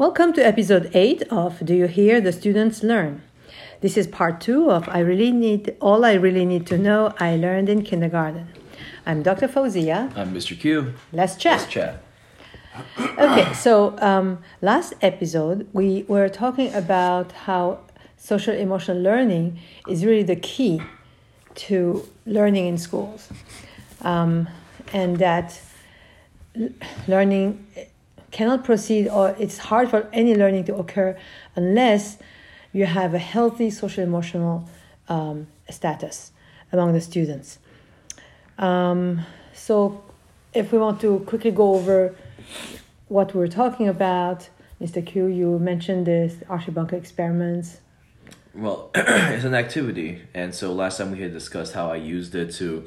Welcome to episode 8 of Do You Hear the Students Learn? This is part 2 of I Really Need All I Really Need to Know I Learned in Kindergarten. I'm Dr. Fauzia. I'm Mr. Q. Let's chat. Let's chat. Okay, so um, last episode we were talking about how social emotional learning is really the key to learning in schools. Um, and that l- learning cannot proceed or it's hard for any learning to occur unless you have a healthy social emotional um, status among the students. Um, so, if we want to quickly go over what we're talking about, Mr. Q, you mentioned this Archie Bunker experiments. Well, it's an activity, and so last time we had discussed how I used it to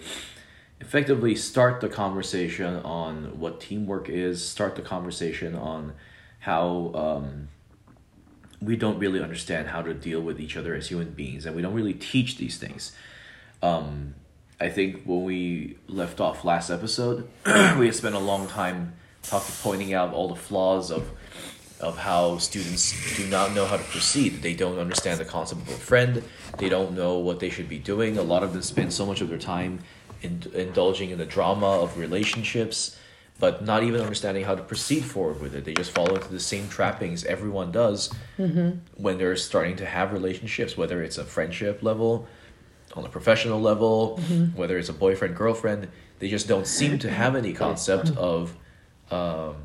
effectively start the conversation on what teamwork is, start the conversation on how um, we don't really understand how to deal with each other as human beings, and we don't really teach these things. Um, I think when we left off last episode, we had spent a long time talking, pointing out all the flaws of of how students do not know how to proceed. They don't understand the concept of a friend. They don't know what they should be doing. A lot of them spend so much of their time in, indulging in the drama of relationships, but not even understanding how to proceed forward with it. They just fall into the same trappings everyone does when they're starting to have relationships, whether it's a friendship level, on a professional level, whether it's a boyfriend girlfriend. They just don't seem to have any concept of. Um,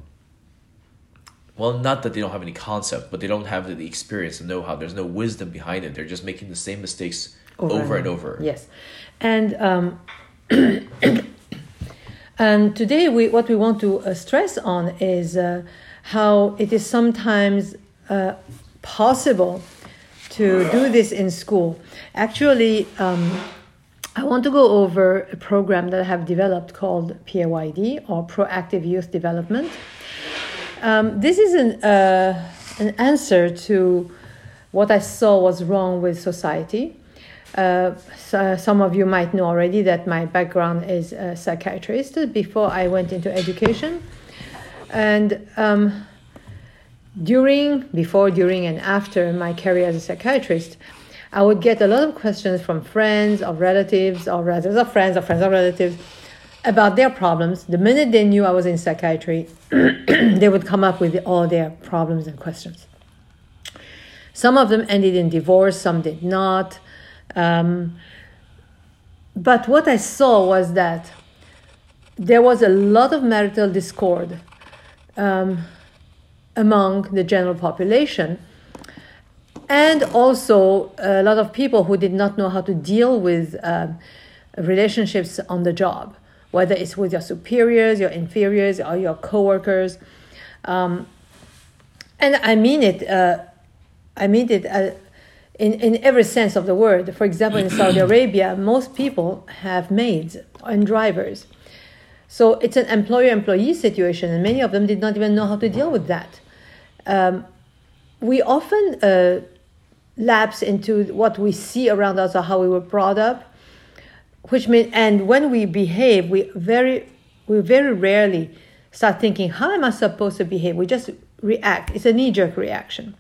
well, not that they don't have any concept, but they don't have the, the experience, and know how. There's no wisdom behind it. They're just making the same mistakes over, and over. Yes, and um, and today we what we want to uh, stress on is uh, how it is sometimes uh, possible to do this in school. Actually, um, I want to go over a program that I have developed called PAYD or Proactive Youth Development. Um, this is an, uh, an answer to what I saw was wrong with society. Uh, so some of you might know already that my background is a psychiatrist before I went into education. And um, during, before, during, and after my career as a psychiatrist, I would get a lot of questions from friends or relatives or relatives of friends or friends of relatives about their problems. The minute they knew I was in psychiatry, they would come up with all their problems and questions. Some of them ended in divorce, some did not. Um, but what I saw was that there was a lot of marital discord um, among the general population, and also a lot of people who did not know how to deal with um, relationships on the job, whether it's with your superiors, your inferiors, or your coworkers. Um, and I mean it. Uh, I mean it. Uh, in, in every sense of the word. For example, in Saudi Arabia, most people have maids and drivers. So it's an employer employee situation, and many of them did not even know how to deal with that. Um, we often uh, lapse into what we see around us or how we were brought up, which mean, and when we behave, we very, we very rarely start thinking, how am I supposed to behave? We just react. It's a knee jerk reaction.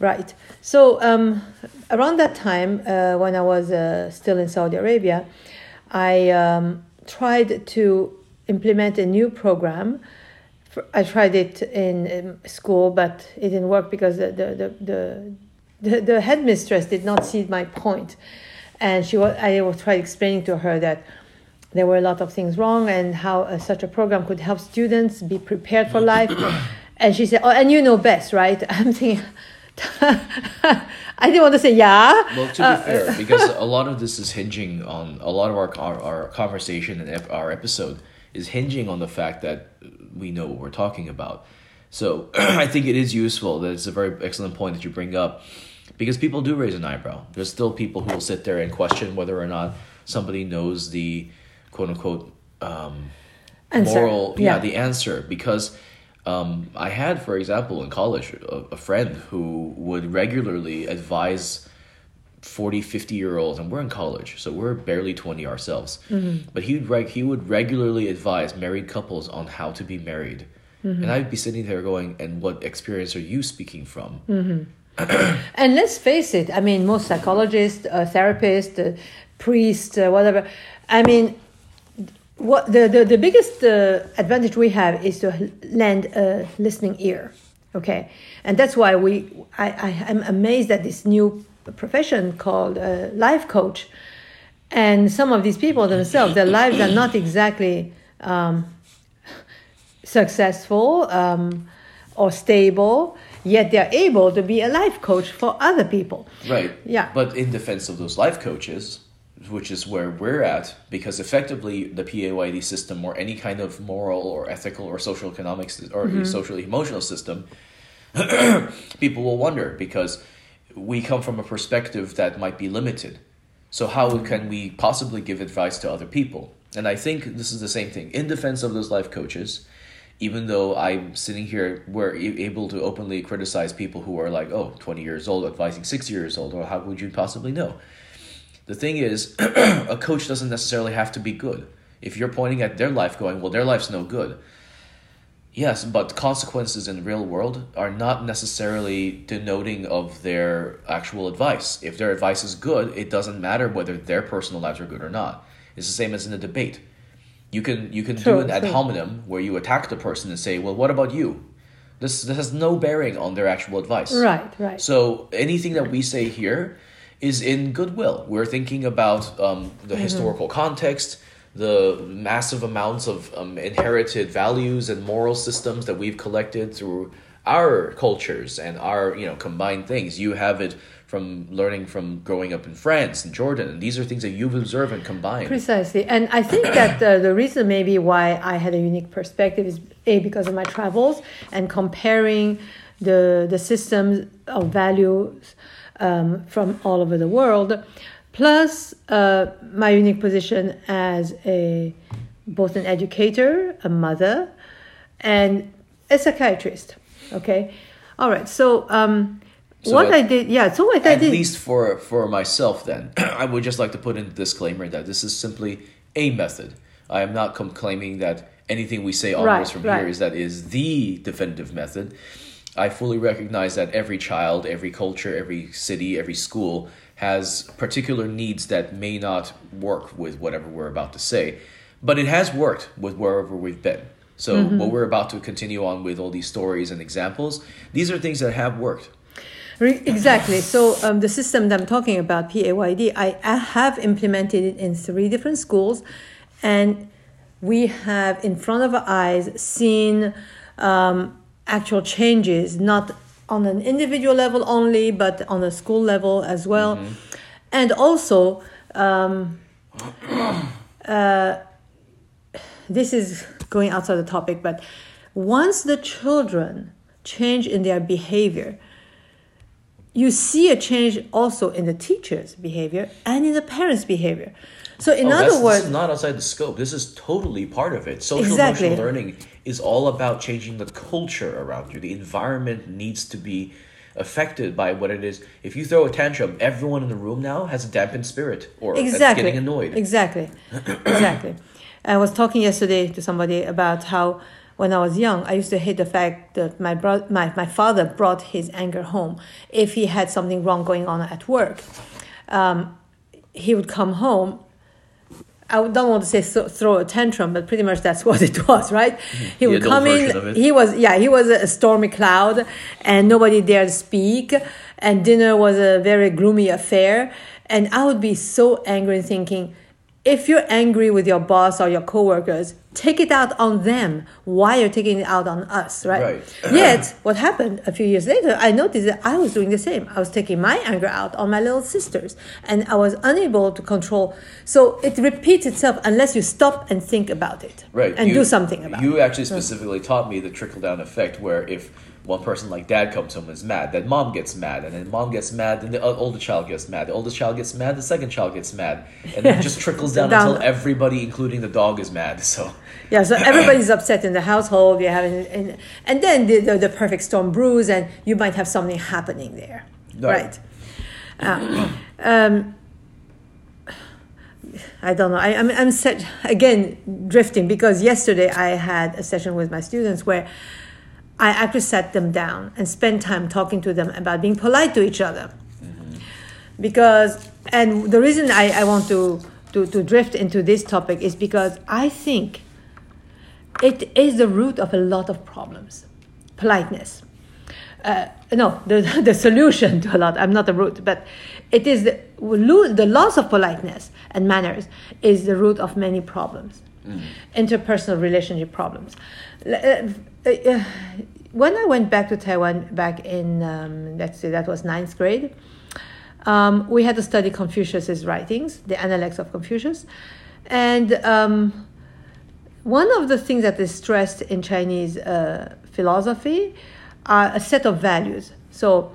Right. So um, around that time, uh, when I was uh, still in Saudi Arabia, I um, tried to implement a new program. I tried it in um, school, but it didn't work because the the the, the, the, headmistress did not see my point, and she was. I was trying explaining to her that there were a lot of things wrong and how uh, such a program could help students be prepared for life. and she said, "Oh, and you know best, right?" I'm thinking. I didn't want to say yeah. Well, to be Uh, fair, because a lot of this is hinging on a lot of our our, our conversation and ep- our episode is hinging on the fact that we know what we're talking about. So I think it is useful. That it's a very excellent point that you bring up, because people do raise an eyebrow. There's still people who will sit there and question whether or not somebody knows the quote unquote um, Answer. moral yeah. Yeah. the answer because um, I had, for example, in college, a, a friend who would regularly advise 40, 50 year olds, and we're in college, so we're barely 20 ourselves. But he would, reg- he would regularly advise married couples on how to be married and I'd be sitting there going, "And what experience are you speaking from?" And let's face it, I mean, most psychologists, uh, therapists, uh, priests, uh, whatever, I mean, what the, the, the biggest uh, advantage we have is to lend a listening ear, okay? And that's why we, I, I am amazed at this new profession called uh, life coach. And some of these people themselves, their lives are not exactly um, successful um, or stable, yet they're able to be a life coach for other people. Right. Yeah. But in defense of those life coaches, which is where we're at, because effectively the PAYD system or any kind of moral or ethical or social economics or Mm-hmm. social emotional system, people will wonder because we come from a perspective that might be limited. So how can we possibly give advice to other people? And I think this is the same thing. In defense of those life coaches, even though I'm sitting here, we're able to openly criticize people who are like, oh, 20 years old, advising 60 years old, or how would you possibly know? The thing is, a coach doesn't necessarily have to be good. If you're pointing at their life going, well, their life's no good. Yes, but consequences in the real world are not necessarily denoting of their actual advice. If their advice is good, it doesn't matter whether their personal lives are good or not. It's the same as in a debate. You can you can do True, an ad hominem where you attack the person and say, "Well, what about you?" This this has no bearing on their actual advice. Right, right. So anything that we say here is in goodwill. We're thinking about um, the historical context, the massive amounts of um, inherited values and moral systems that we've collected through our cultures and our you know combined things. You have it from learning from growing up in France and Jordan, and these are things that you've observed and combined. Precisely. And I think that uh, the reason maybe why I had a unique perspective is A, because of my travels and comparing the, the systems of values um, from all over the world, plus uh, my unique position as a both an educator, a mother, and a psychiatrist. Okay? All right. So, um, So what at- I did, yeah, so what I did, At least for for myself, then I would just like to put in a disclaimer that this is simply a method. I am not com- claiming that anything we say onwards Right, from right. here is that is the definitive method. I fully recognize that every child, every culture, every city, every school has particular needs that may not work with whatever we're about to say, but it has worked with wherever we've been. So Mm-hmm. what we're about to continue on with all these stories and examples, these are things that have worked. Exactly. So um, the system that I'm talking about, PAYD, I, I have implemented it in three different schools, and we have in front of our eyes seen um, actual changes, not on an individual level only, but on a school level as well, and also. Um, uh, this is going outside the topic, but once the children change in their behavior, you see a change also in the teacher's behavior and in the parents' behavior. So, in Oh, other this words, is not outside the scope. This is totally part of it. Social Exactly. emotional learning is all about changing the culture around you. The environment needs to be affected by what it is. If you throw a tantrum, everyone in the room now has a dampened spirit or exactly getting annoyed. exactly exactly i was talking yesterday to somebody about how when i was young i used to hate the fact that my bro- my, my father brought his anger home if he had something wrong going on at work um, he would come home I don't want to say so, throw a tantrum, but pretty much that's what it was, right? Mm-hmm. He would come version of it. in. He was, yeah, he was a stormy cloud, and nobody dared speak. And dinner was a very gloomy affair. And I would be so angry, thinking, if you're angry with your boss or your coworkers, take it out on them. Why are you taking it out on us, right? Right. Yet, what happened a few years later, I noticed that I was doing the same. I was taking my anger out on my little sisters, and I was unable to control. So it repeats itself unless you stop and think about it, Right. and You- do something about You it. You actually specifically taught me the trickle down effect where if one person like dad comes home and is mad, then mom gets mad, and then mom gets mad, then the older child gets mad, the oldest child gets mad, the second child gets mad, and then it just trickles down, Down. until everybody, including the dog, is mad. So Yeah, so everybody's upset in the household. You have, and, and then the, the, the perfect storm brews, and you might have something happening there, Right. right? Uh, um, I don't know. I, I'm, I'm such, again drifting because yesterday I had a session with my students where I actually sat them down and spent time talking to them about being polite to each other. Because, and the reason I, I want to, to, to drift into this topic is because I think it is the root of a lot of problems politeness. Uh, no, the, the solution to a lot, I'm not the root, but it is the, the loss of politeness and manners is the root of many problems, mm. interpersonal relationship problems. Uh, when I went back to Taiwan back in, um, let's say that was ninth grade, um, we had to study Confucius's writings, the Analects of Confucius. And um, one of the things that is stressed in Chinese uh, philosophy are a set of values. So,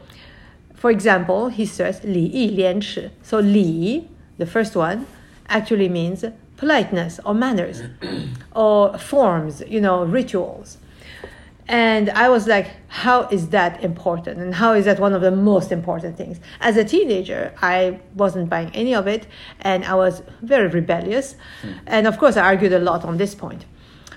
for example, he says li yi lian shi. So li, the first one, actually means politeness or manners or forms, you know, rituals. And I was like, how is that important? And how is that one of the most important things? As a teenager, I wasn't buying any of it and I was very rebellious. Hmm. And of course, I argued a lot on this point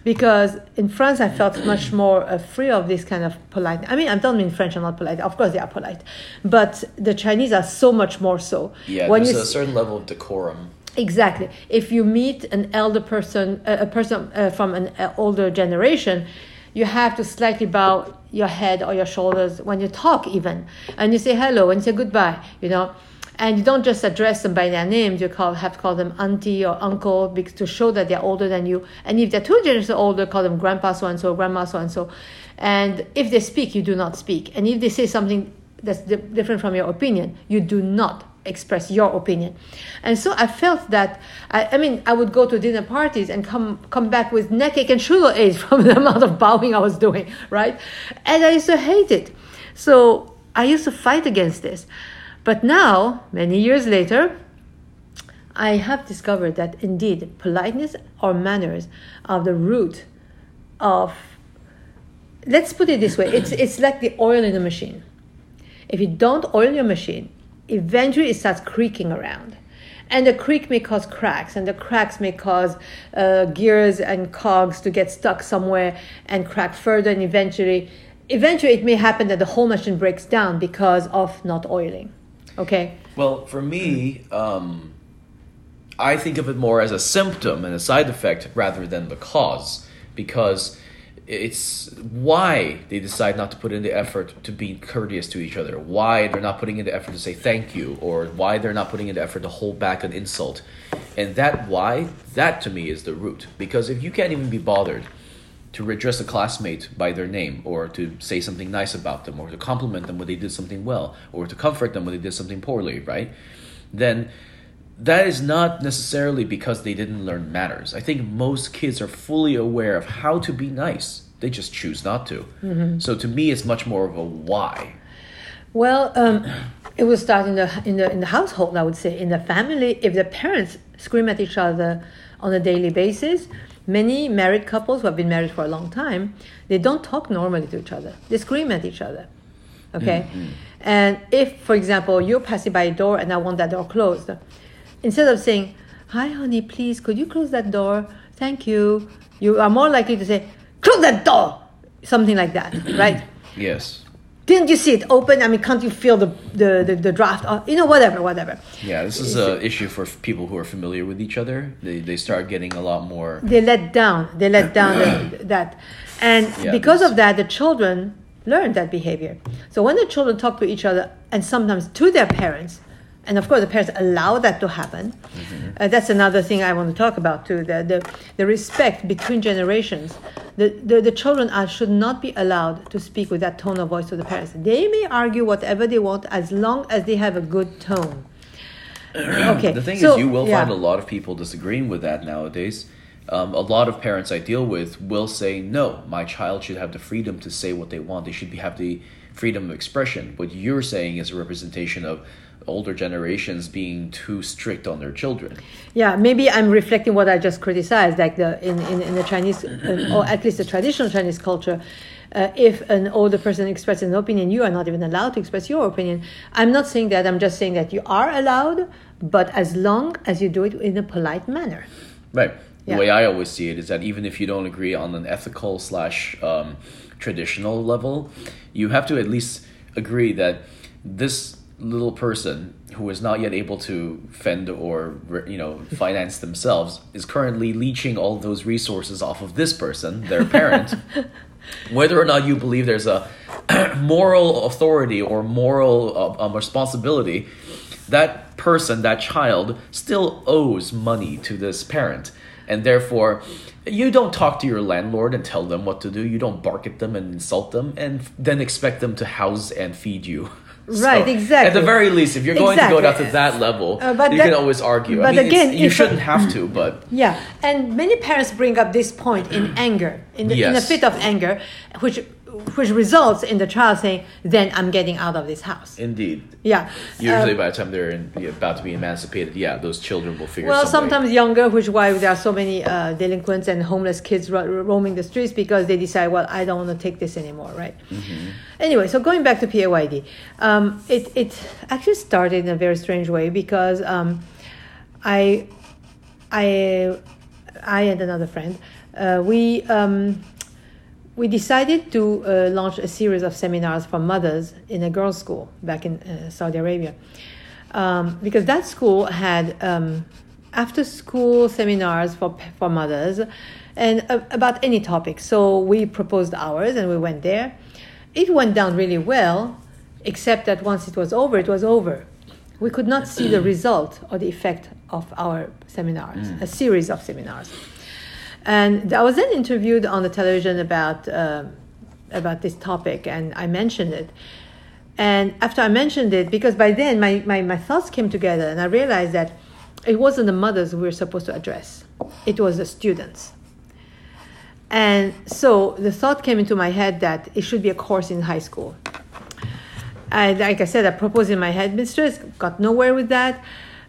because in France I felt much more uh, free of this kind of polite. I mean, I don't mean French are not polite. Of course they are polite, but the Chinese are so much more so. Yeah, when there's a certain level of decorum. Exactly. If you meet an elder person, uh, a person uh, from an uh, older generation, you have to slightly bow your head or your shoulders when you talk, even, and you say hello and say goodbye. You know and you don't just address them by their names, you call, have to call them auntie or uncle to show that they're older than you. And if they're two generations older, call them grandpa so and so, grandma so and so. And if they speak, you do not speak. And if they say something that's di- different from your opinion, you do not express your opinion. And so I felt that, I, I, mean, I would go to dinner parties and come, come back with neck ache and shoulder aches from the amount of bowing I was doing, right? And I used to hate it. So I used to fight against this. But now, many years later, I have discovered that indeed politeness or manners are the root of let's put it this way it's, it's like the oil in the machine if you don't oil your machine eventually it starts creaking around and the creak may cause cracks and the cracks may cause uh, gears and cogs to get stuck somewhere and crack further and eventually eventually it may happen that the whole machine breaks down because of not oiling Okay. Well, for me, um, I think of it more as a symptom and a side effect rather than the cause because it's why they decide not to put in the effort to be courteous to each other, why they're not putting in the effort to say thank you, or why they're not putting in the effort to hold back an insult. And that why, that to me is the root. Because if you can't even be bothered to address a classmate by their name or to say something nice about them or to compliment them when they did something well or to comfort them when they did something poorly, right? Then that is not necessarily because they didn't learn manners. I think most kids are fully aware of how to be nice. They just choose not to. Mm-hmm. So to me, it's much more of a why. Well, um, it will start in the in the in the household. I would say in the family. If the parents scream at each other on a daily basis, Many married couples who have been married for a long time, they don't talk normally to each other. They scream at each other. Okay? Mm-hmm. And if, for example, you're passing by a door and I want that door closed, instead of saying, Hi, honey, please, could you close that door? Thank you. You are more likely to say, Close that door! Something like that, right? Yes didn't you see it open? I mean, can't you feel the the, the, the draft? Uh, you know, whatever, whatever. Yeah, this is an issue for people who are familiar with each other. They, they start getting a lot more. They let down. They let down the, that, and yeah, because of that, the children learn that behavior. So when the children talk to each other and sometimes to their parents, and of course the parents allow that to happen. Mm-hmm. uh, that's another thing i want to talk about too the, the, the respect between generations. The, the, the children are, should not be allowed to speak with that tone of voice to the parents. They may argue whatever they want as long as they have a good tone. Okay the thing so, is you will yeah. find a lot of people disagreeing with that nowadays um, a lot of parents i deal with will say no my child should have the freedom to say what they want they should be, have the freedom of expression what you're saying is a representation of older generations being too strict on their children. Yeah, maybe I'm reflecting what I just criticized, like the in, in, in the Chinese, or at least the traditional Chinese culture. Uh, if an older person expresses an opinion, you are not even allowed to express your opinion. I'm not saying that. I'm just saying that you are allowed, but as long as you do it in a polite manner. Right. The yeah. way I always see it is that even if you don't agree on an ethical slash um, traditional level, you have to at least agree that this little person who is not yet able to fend or you know finance themselves is currently leeching all those resources off of this person, their parent. Whether or not you believe there's a moral authority or moral uh, um, responsibility, that person, that child, still owes money to this parent, and therefore you don't talk to your landlord and tell them what to do. You don't bark at them and insult them and then expect them to house and feed you. Right, exactly. At the very least, if you're going Exactly. to go down to that level, Uh, but you that- can always argue. I but mean, again, you shouldn't have to, but Yeah, and many parents bring up this point in anger, in, the, in a fit of anger, which which results in the child saying, "Then I'm getting out of this house." indeed, Yeah. usually Um, by the time they're in, about to be emancipated, yeah, those children will figure. well, some way. sometimes younger, which is why there are so many uh, delinquents and homeless kids ro- roaming the streets because they decide, well, I don't want to take this anymore, right? Mm-hmm. Anyway, so going back to PAYD, um, it it actually started in a very strange way because um, I I I and another friend uh, we. Um, we decided to uh, launch a series of seminars for mothers in a girls' school back in uh, Saudi Arabia. Um, because that school had um, after school seminars for, for mothers and uh, about any topic. So we proposed ours and we went there. It went down really well, except that once it was over, it was over. We could not see the result or the effect of our seminars, a series of seminars. And I was then interviewed on the television about uh, about this topic, and I mentioned it. And after I mentioned it, because by then my, my, my thoughts came together, and I realized that it wasn't the mothers we were supposed to address; it was the students. And so the thought came into my head that it should be a course in high school. And like I said, I proposed in my headmistress, got nowhere with that.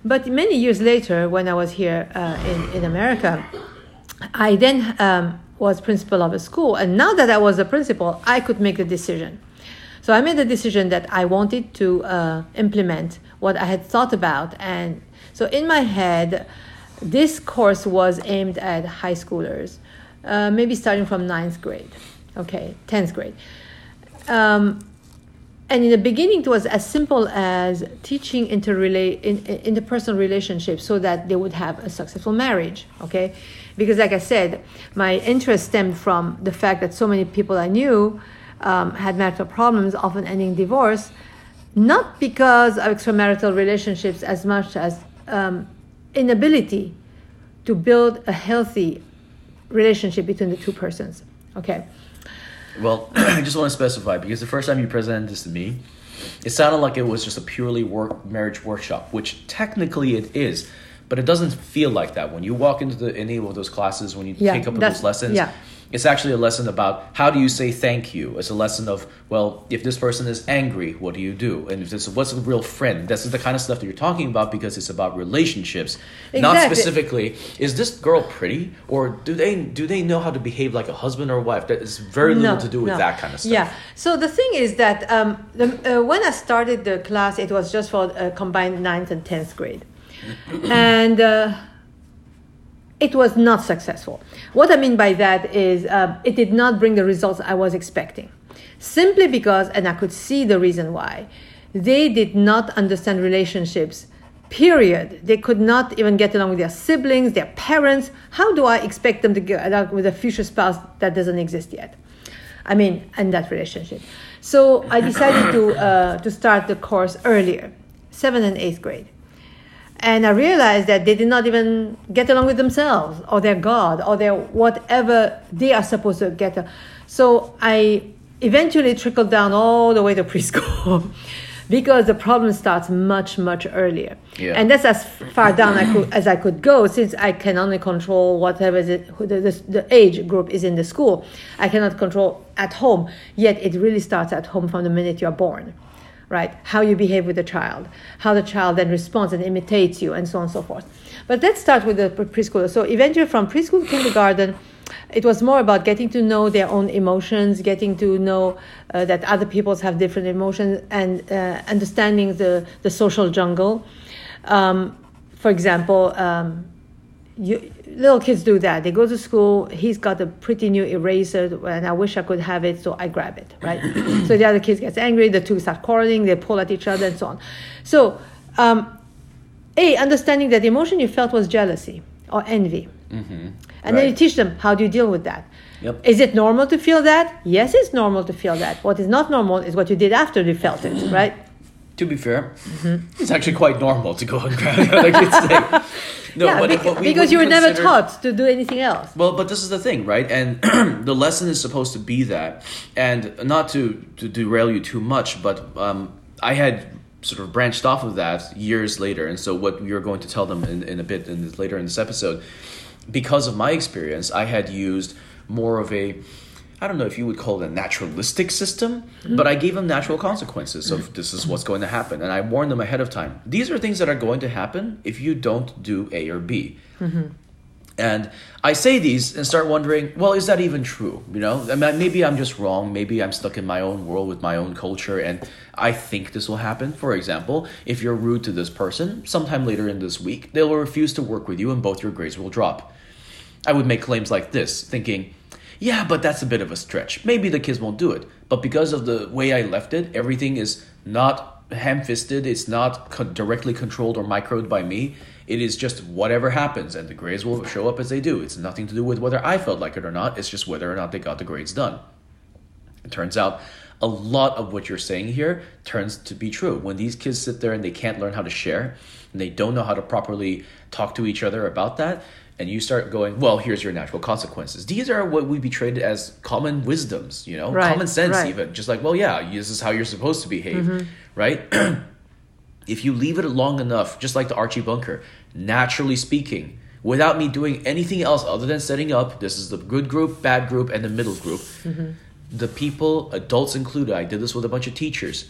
But many years later, when I was here uh, in, in America, I then um, was principal of a school. And now that I was a principal, I could make a decision. So I made the decision that I wanted to uh, implement what I had thought about. And so in my head, this course was aimed at high schoolers, uh, maybe starting from ninth grade, okay, 10th grade. Um, and in the beginning, it was as simple as teaching interrela- in, in interpersonal relationships so that they would have a successful marriage, okay? Because, like I said, my interest stemmed from the fact that so many people I knew um, had marital problems, often ending divorce, not because of extramarital relationships as much as um, inability to build a healthy relationship between the two persons, okay? Well, I just want to specify because the first time you presented this to me, it sounded like it was just a purely work marriage workshop, which technically it is, but it doesn't feel like that when you walk into the, any of those classes when you Yeah, take up those lessons. yeah. It's actually a lesson about how do you say thank you. It's a lesson of well, if this person is angry, what do you do? And if this what's a real friend? This is the kind of stuff that you're talking about because it's about relationships, not specifically. Is this girl pretty, or do they do they know how to behave like a husband or wife? That is very little to do with no. that kind of stuff. Yeah. So the thing is that um, the, uh, when I started the class, it was just for uh, combined ninth and tenth grade, and uh, it was not successful. What I mean by that is uh, it did not bring the results I was expecting, simply because, and I could see the reason why, they did not understand relationships. Period. They could not even get along with their siblings, their parents. How do I expect them to get along with a future spouse that doesn't exist yet? I mean, in that relationship. So I decided to uh, to start the course earlier, seventh and eighth grade, and I realized that they did not even get along with themselves or their God or their whatever they are supposed to get. So I eventually trickled down all the way to preschool. Because the problem starts much, much earlier, Yeah. and that's as far down I could, as I could go, since I can only control whatever the, the, the age group is in the school. I cannot control at home. Yet it really starts at home from the minute you're born, right? How you behave with the child, how the child then responds and imitates you, and so on and so forth. But let's start with the preschooler. So eventually, from preschool, kindergarten, it was more about getting to know their own emotions, getting to know uh, that other peoples have different emotions, and uh, understanding the, the social jungle. Um, for example, um, you, little kids do that. They go to school. He's got a pretty new eraser, and I wish I could have it, so I grab it, right? so the other kids gets angry. The two start quarreling. They pull at each other, and so on. So, um, a understanding that the emotion you felt was jealousy or envy, mm-hmm. and then you teach them how do you deal with that. Yep. Is it normal to feel that? Yes, it's normal to feel that. What is not normal is what you did after you felt it, right? To be fair, Mm-hmm. it's actually quite normal to go and grab the other kid's. No, yeah, but we because you were never consider- taught to do anything else. Well, but this is the thing, right? And the lesson is supposed to be that, and not to to derail you too much, but um, I had sort of branched off of that years later, and so what we are going to tell them in, in a bit in this, later in this episode, because of my experience, I had used more of a I don't know if you would call it a naturalistic system, but I gave them natural consequences of this is what's going to happen. And I warned them ahead of time. These are things that are going to happen if you don't do A or B. And I say these and start wondering, well, is that even true? You know, maybe I'm just wrong. Maybe I'm stuck in my own world with my own culture, and I think this will happen. For example, if you're rude to this person, sometime later in this week, they will refuse to work with you, and both your grades will drop. I would make claims like this, thinking, yeah, but that's a bit of a stretch. Maybe the kids won't do it. But because of the way I left it, everything is not ham fisted, it's not co- directly controlled or microed by me. It is just whatever happens, and the grades will show up as they do. It's nothing to do with whether I felt like it or not, it's just whether or not they got the grades done. It turns out a lot of what you're saying here turns to be true. When these kids sit there and they can't learn how to share, and they don't know how to properly talk to each other about that, and you start going, well, here's your natural consequences. These are what we be traded as common wisdoms, you know, Right, common sense, right. even. Just like, well, yeah, this is how you're supposed to behave, mm-hmm. right? if you leave it long enough, just like the Archie bunker, naturally speaking, without me doing anything else other than setting up, this is the good group, bad group, and the middle group. Mm-hmm. The people, adults included, I did this with a bunch of teachers,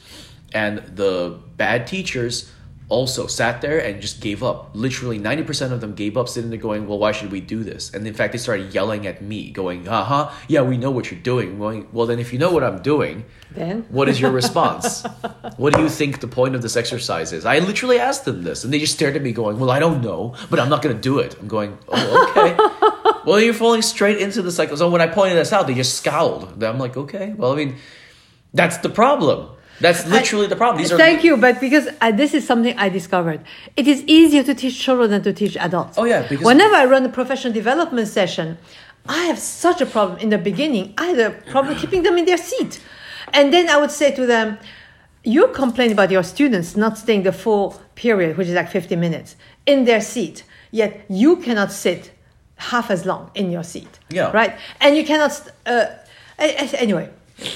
and the bad teachers also sat there and just gave up. Literally, 90% of them gave up sitting there going, Well, why should we do this? And in fact, they started yelling at me, going, Uh huh, yeah, we know what you're doing. Going, well, then if you know what I'm doing, Then? what is your response? what do you think the point of this exercise is? I literally asked them this, and they just stared at me, going, "Well, I don't know, but I'm not going to do it." I'm going, "Oh, okay." well, you're falling straight into the cycle. So when I pointed this out, they just scowled. I'm like, "Okay." Well, I mean, that's the problem. That's literally the problem. These are Thank you, but because uh, this is something I discovered, it is easier to teach children than to teach adults. Oh, yeah, because- whenever I run a professional development session, I have such a problem in the beginning. I had a problem keeping them in their seat, and then I would say to them, "You complain about your students not staying the full period, which is like fifty minutes, in their seat, yet you cannot sit half as long in your seat, Yeah. right? And you cannot." st- Uh, anyway.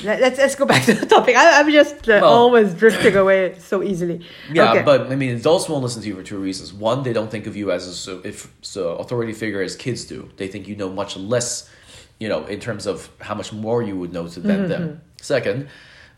Let- Let's, let's go back to the topic. I, I'm just uh, Well- always drifting away so easily. Yeah, Okay. but I mean, adults won't listen to you for two reasons. One, they don't think of you as a so, if so authority figure as kids do. They think you know much less, you know, in terms of how much more you would know to than Mm-hmm. them. Second,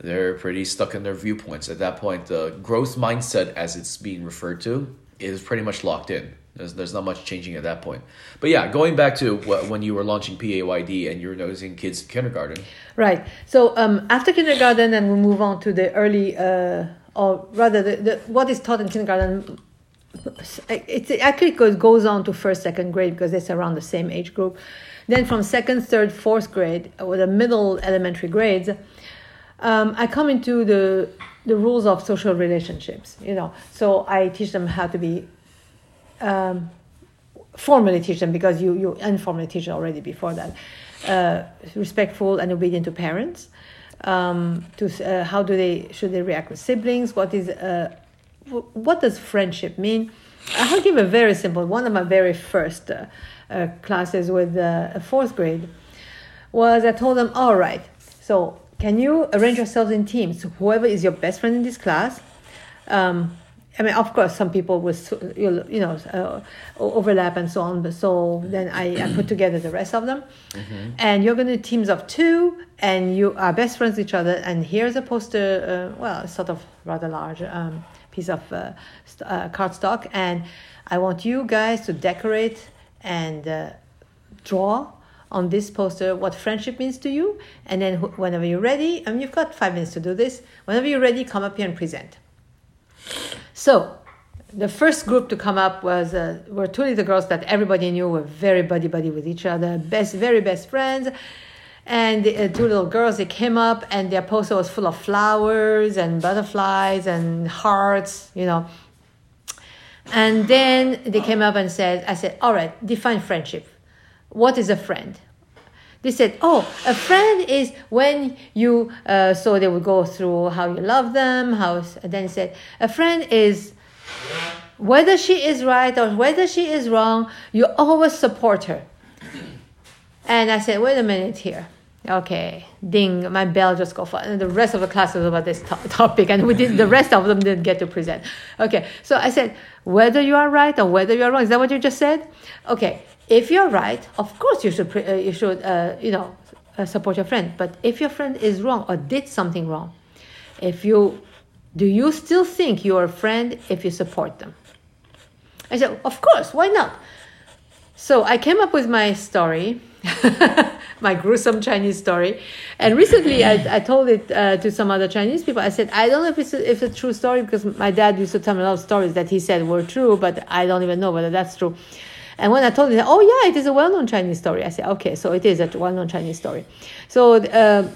they're pretty stuck in their viewpoints. At that point, the growth mindset, as it's being referred to, is pretty much locked in. There's, there's not much changing at that point. But yeah, going back to wh- when you were launching PAYD and you were noticing kids in kindergarten. Right. So um, after kindergarten, and we move on to the early, uh, or rather, the, the, what is taught in kindergarten. It actually goes, goes on to first, second grade because it's around the same age group. Then from second, third, fourth grade, or the middle elementary grades, um, I come into the the rules of social relationships. You know, so I teach them how to be um, formally teach them because you you informally teach already before that. Uh, respectful and obedient to parents. Um, to uh, how do they should they react with siblings? What is uh, w- what does friendship mean? I'll give a very simple one of my very first uh, uh, classes with uh, a fourth grade was I told them, all right, so can you arrange yourselves in teams? Whoever is your best friend in this class. Um, I mean, of course, some people will, you know, uh, overlap and so on. But so then I, I put together the rest of them, and you're going to teams of two, and you are best friends with each other. And here's a poster, uh, well, sort of rather large um, piece of uh, st- uh, cardstock, and I want you guys to decorate and uh, draw on this poster what friendship means to you and then wh- whenever you're ready and you've got five minutes to do this whenever you're ready come up here and present so the first group to come up was uh, were two little girls that everybody knew were very buddy buddy with each other, best very best friends. And the uh, two little girls they came up and their poster was full of flowers and butterflies and hearts, you know. And then they came up and said, I said, all right, define friendship. What is a friend? They said, oh, a friend is when you, uh, so they would go through how you love them, how, then he said, a friend is whether she is right or whether she is wrong, you always support her. And I said, wait a minute here. Okay, ding, my bell just go for and the rest of the class was about this to- topic, and we did the rest of them didn't get to present. Okay, so I said, whether you are right or whether you are wrong, is that what you just said? Okay, if you're right, of course you should, uh, you should, uh, you know, uh, support your friend. But if your friend is wrong or did something wrong, if you, do you still think you're a friend if you support them? I said, of course, why not? So I came up with my story, my gruesome Chinese story, and recently I, I told it uh, to some other Chinese people. I said I don't know if it's a, if it's a true story because my dad used to tell me a lot of stories that he said were true, but I don't even know whether that's true. And when I told him, oh yeah, it is a well-known Chinese story, I said, okay, so it is a well-known Chinese story. So. Uh,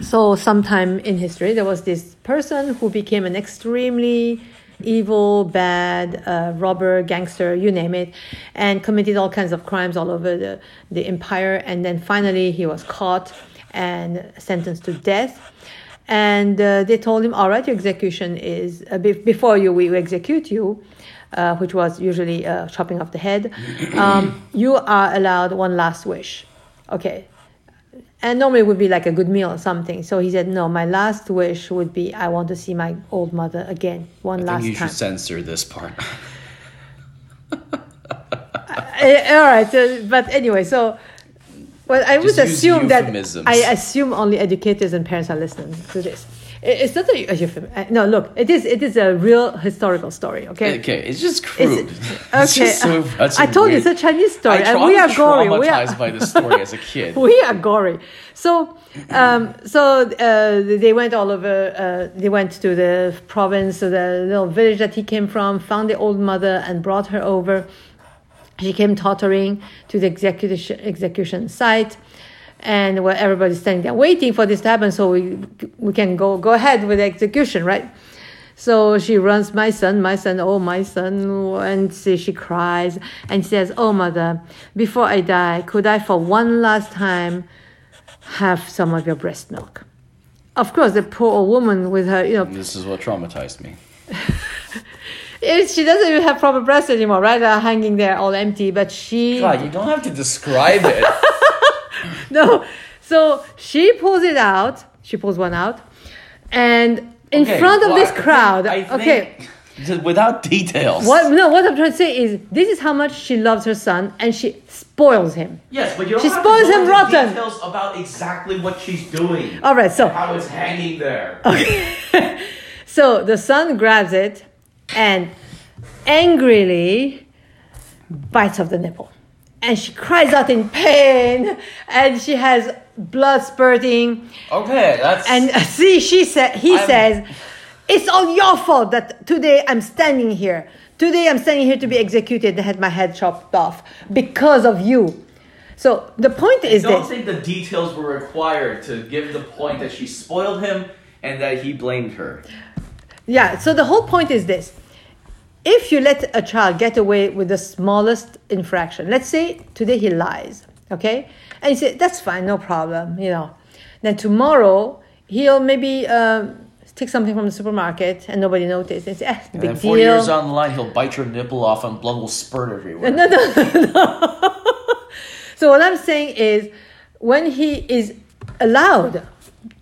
so sometime in history there was this person who became an extremely evil bad uh, robber gangster you name it and committed all kinds of crimes all over the, the empire and then finally he was caught and sentenced to death and uh, they told him all right your execution is uh, be- before you we execute you uh, which was usually uh, chopping off the head um, you are allowed one last wish okay and normally it would be like a good meal or something. So he said, "No, my last wish would be I want to see my old mother again, one I last you time." should censor this part. Uh, all right, but anyway, so well, I would Just use assume that. I assume only educators and parents are listening to this. It- It's not a, a euphemism. Uh, No, look, it is it is a real historical story. Okay. okay, it's just It's- crude. okay. It's just so, I told you it's a Chinese story, I, and we are gory. We are, traumatized by this story as a kid. we are gory. So, um, so uh, they went all over. Uh, they went to the province, to the little village that he came from, found the old mother, and brought her over. She came tottering to the execution execution site, and where everybody's standing there waiting for this to happen, so we we can go go ahead with the execution, right? So she runs, my son, my son, oh my son, and she, she cries and says, "Oh mother, before I die, could I for one last time have some of your breast milk?" Of course, the poor old woman with her, you know, This is what traumatized me. she doesn't even have proper breasts anymore, right? They're hanging there all empty, but she God, you don't have to describe it. no. So she pulls it out. She pulls one out, and in Okay, front of well, this crowd, I think- okay. just without details. What no? What I'm trying to say is this is how much she loves her son, and she spoils him. Yes, but you She spoils to him rotten. details about exactly what she's doing. All right, so How it's hanging there. Okay. so the son grabs it and angrily bites off the nipple, and she cries out in pain, and she has blood spurting. Okay, that's And uh, see, she said, he I'm- says, it's all your fault that today I'm standing here. Today I'm standing here to be executed and had my head chopped off because of you. So the point is I don't this. think the details were required to give the point that she spoiled him and that he blamed her. Yeah, so the whole point is this. If you let a child get away with the smallest infraction, let's say today he lies, okay? And you say, that's fine, no problem, you know. Then tomorrow he'll maybe um, take something from the supermarket and nobody noticed. It's eh, And big then 40 deal. years on the line, he'll bite your nipple off and blood will spurt everywhere. No, no, no. so what I'm saying is, when he is allowed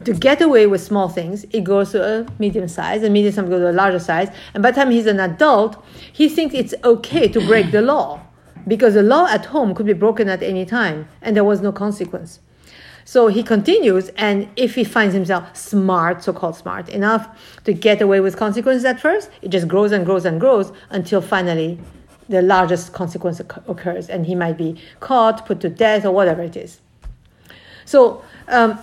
to get away with small things, it goes to a medium size, and medium size goes to a larger size. And by the time he's an adult, he thinks it's okay to break the law because the law at home could be broken at any time, and there was no consequence. So he continues, and if he finds himself smart, so called smart enough to get away with consequences at first, it just grows and grows and grows until finally the largest consequence occurs, and he might be caught, put to death, or whatever it is. So, um,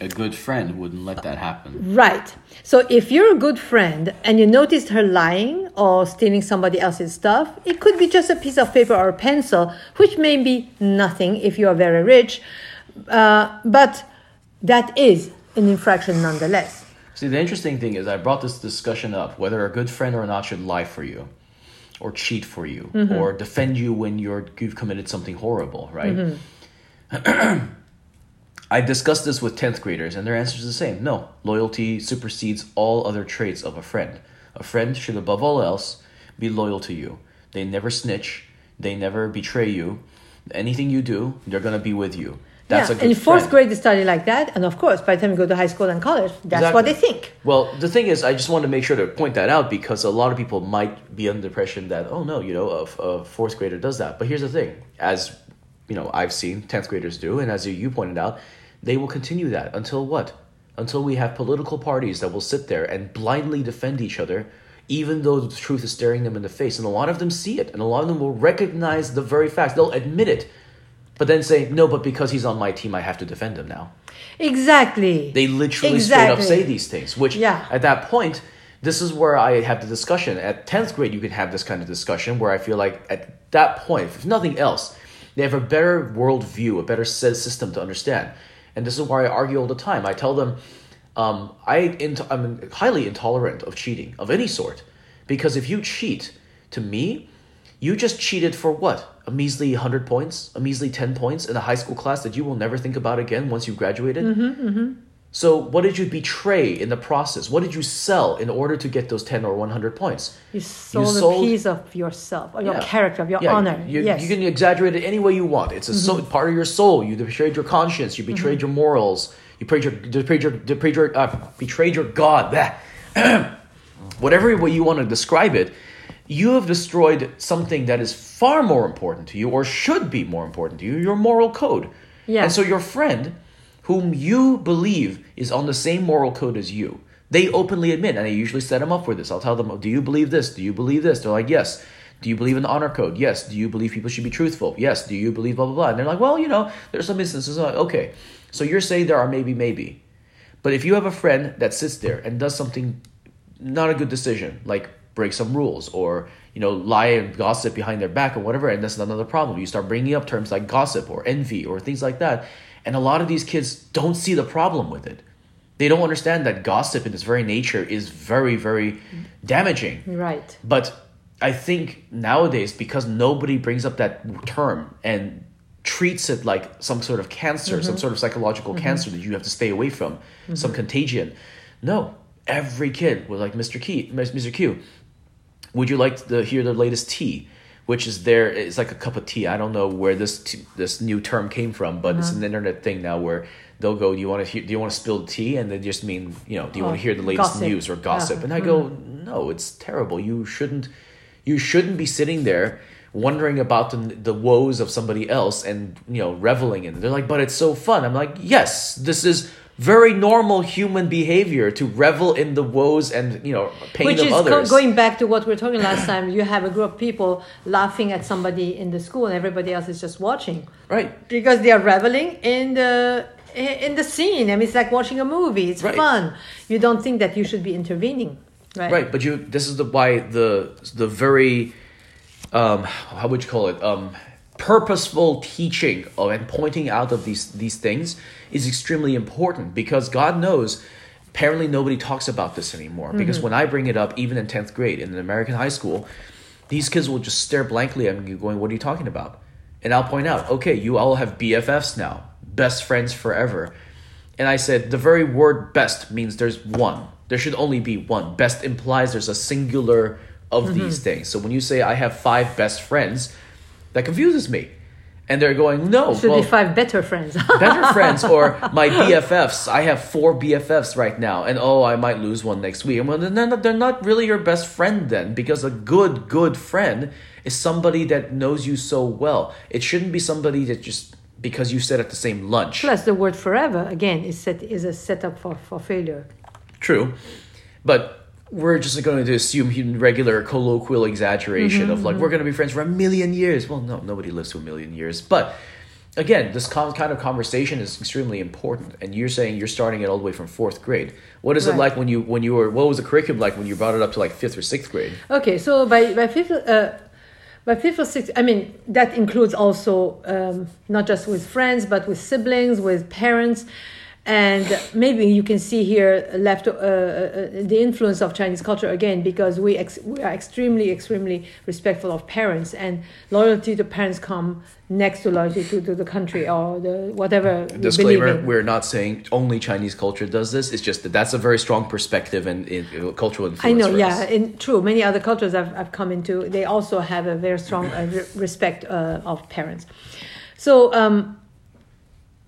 A good friend wouldn't let that happen. Right. So if you're a good friend and you noticed her lying or stealing somebody else's stuff, it could be just a piece of paper or a pencil, which may be nothing if you are very rich, uh, but that is an infraction nonetheless. See, the interesting thing is, I brought this discussion up whether a good friend or not should lie for you, or cheat for you, or defend you when you're you've committed something horrible, right? I discussed this with tenth graders, and their answer is the same. No, loyalty supersedes all other traits of a friend. A friend should, above all else, be loyal to you. They never snitch. They never betray you. Anything you do, they're gonna be with you. That's yeah, a good in fourth friend. grade they study like that, and of course, by the time you go to high school and college, that's what they think. Well, the thing is, I just want to make sure to point that out because a lot of people might be under the impression that, oh no, you know, a, a fourth grader does that. But here's the thing: as you know, I've seen tenth graders do, and as you- pointed out, they will continue that until what? Until we have political parties that will sit there and blindly defend each other, even though the truth is staring them in the face. And a lot of them see it, and a lot of them will recognize the very facts. They'll admit it, but then say, no, but because he's on my team, I have to defend him now. Exactly. They literally straight up say these things, which Yeah. at that point, this is where I have the discussion. At 10th grade, you can have this kind of discussion where I feel like at that point, if nothing else, they have a better worldview, a better system to understand. And this is why I argue all the time. I tell them um, I int- I'm highly intolerant of cheating of any sort. Because if you cheat, to me, you just cheated for what? A measly 100 points? A measly 10 points in a high school class that you will never think about again once you graduated? So, what did you betray in the process? What did you sell in order to get those 10 or 100 points? You sold, sold- a piece of yourself, or your Yeah. character, of your Yeah, honor. You, yes. you can exaggerate it any way you want. It's a soul, part of your soul. You betrayed your conscience. You betrayed your morals. You betrayed your, betrayed your, betrayed your, uh, betrayed your God. Whatever way you want to describe it, you have destroyed something that is far more important to you, or should be more important to you, your moral code. Yeah. And so your friend, whom you believe is on the same moral code as you, they openly admit, and I usually set them up for this. I'll tell them, Do you believe this? Do you believe this? They're like, Yes. Do you believe in the honor code? Yes. Do you believe people should be truthful? Yes. Do you believe blah, blah, blah? And they're like, Well, you know, there's some instances. Like, okay. So you're saying there are maybe, maybe. But if you have a friend that sits there and does something not a good decision, like break some rules or you know lie and gossip behind their back or whatever, and that's another problem. You start bringing up terms like gossip or envy or things like that, and a lot of these kids don't see the problem with it. They don't understand that gossip in its very nature is very very damaging. right. But I think nowadays, because nobody brings up that term and treats it like some sort of cancer, some mm-hmm. sort of psychological mm-hmm. cancer that you have to stay away from, mm-hmm. some contagion. No, every kid was like Mr. Key, Mr. Q. Would you like to hear the latest tea? Which is there? It's like a cup of tea. I don't know where this t- this new term came from, but it's an uh-huh. internet thing now where they'll go, "Do you want to hear? Do you want to spill tea?" And they just mean, you know, do you Oh, want to hear the latest gossip. news or gossip? And I go, uh-huh. no, it's terrible. You shouldn't you shouldn't be sitting there wondering about the, the woes of somebody else and you know reveling in it. They're like, but it's so fun. I'm like, yes, this is very normal human behavior to revel in the woes and you know pain Which of is others. going back to what we were talking last time. You have a group of people laughing at somebody in the school, and everybody else is just watching right. because they are reveling in the in the scene. I mean, it's like watching a movie. It's Right. fun. You don't think that you should be intervening, right? Right, but you. This is the why the the very, um, how would you call it? Um, purposeful teaching of and pointing out of these these things is extremely important because God knows. Apparently, nobody talks about this anymore mm-hmm. because when I bring it up, even in tenth grade in an American high school, these kids will just stare blankly at me, going, "What are you talking about?" And I'll point out, "Okay, you all have BFFs now, best friends forever." And I said, the very word best means there's one. There should only be one. Best implies there's a singular of mm-hmm. these things. So when you say I have five best friends, that confuses me. And they're going, no, Should well, be five better friends. better friends or my BFFs. I have four BFFs right now, and oh, I might lose one next week. And well, they're not, they're not really your best friend then, because a good, good friend is somebody that knows you so well. It shouldn't be somebody that just because you sat at the same lunch. Plus, the word forever again is set is a setup for for failure. True, but we're just going to assume human regular colloquial exaggeration of like we're going to be friends for a million years. Well, no, nobody lives to a million years, but again, this con- kind of conversation is extremely important. And you're saying you're starting it all the way from fourth grade. What is it like when you when you were? What was the curriculum like when you brought it up to like fifth or sixth grade? Okay, so by by fifth, uh, by fifth or sixth, I mean that includes also um, not just with friends, but with siblings, with parents, and maybe you can see here left uh, uh, the influence of Chinese culture again because we ex- we are extremely extremely respectful of parents and loyalty to parents come next to loyalty to, to the country or the whatever. Disclaimer: We're not saying only Chinese culture does this. It's just that that's a very strong perspective and in, cultural influence. I know, yeah, in true. Many other cultures I've, I've come into, they also have a very strong uh, re- respect uh, of parents. So, um,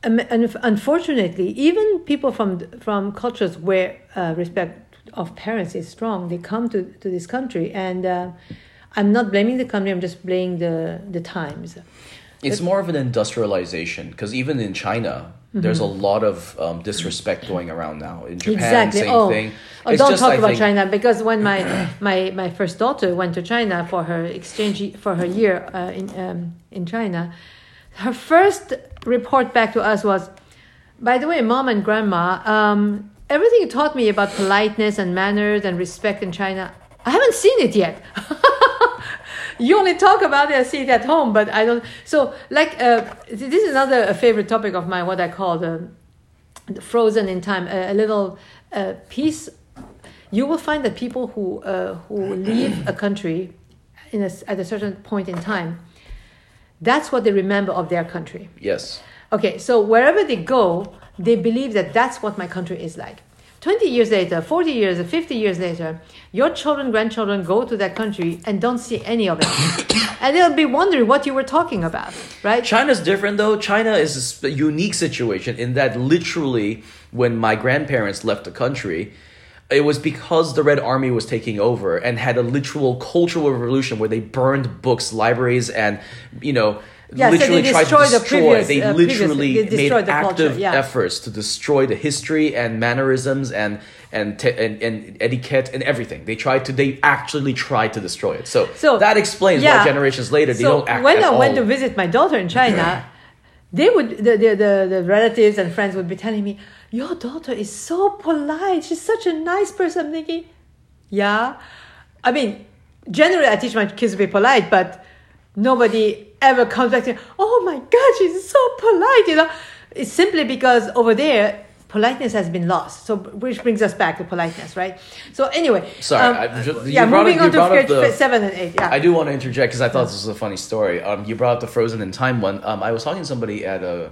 and unfortunately, even people from from cultures where uh, respect of parents is strong, they come to, to this country, and uh, I'm not blaming the country. I'm just blaming the the times. It's more of an industrialization because even in China, there's a lot of um, disrespect going around now. In Japan, Mm-hmm. exactly. same oh, thing. oh It's don't just, talk I about think- China because when my my my first daughter went to China for her exchange for her year uh, in um, in China, her first report back to us was, by the way, mom and grandma, um, everything you taught me about politeness and manners and respect in China, I haven't seen it yet. you only talk about it and see it at home, but I don't. So, like, uh, this is another favorite topic of mine. What I call the, the frozen in time, a, a little uh, piece. You will find that people who uh, who leave a country in a at a certain point in time, that's what they remember of their country. Yes. Okay, so wherever they go, they believe that that's what my country is like. 20 years later, 40 years, 50 years later, your children, grandchildren go to that country and don't see any of it. and they'll be wondering what you were talking about, right? China's different though. China is a unique situation in that literally, when my grandparents left the country, it was because the Red Army was taking over and had a literal cultural revolution where they burned books, libraries, and you know. Yeah, so literally tried to destroyed the destroy. previous, they uh, previous- literally they made the culture, active yeah. efforts to destroy the history and mannerisms and and, te- and and etiquette and everything. They tried to. They actually tried to destroy it. So, So, that explains yeah. why generations later they so don't act when I all. went to visit my daughter in China, they would the, the, the, the relatives and friends would be telling me, Your daughter is so polite. She's such a nice person. I'm thinking, Yeah. I mean, generally I teach my kids to be polite, but nobody ever comes back to oh my god, she's so polite, you know. It's simply because over there politeness has been lost. So which brings us back to politeness, right? So anyway, Sorry, um, I- ju- you yeah, up- moving you on to the- seven and eight. Yeah, I do want to interject because I thought this was a funny story. Um, you brought up the Frozen in Time one. Um, I was talking to somebody at a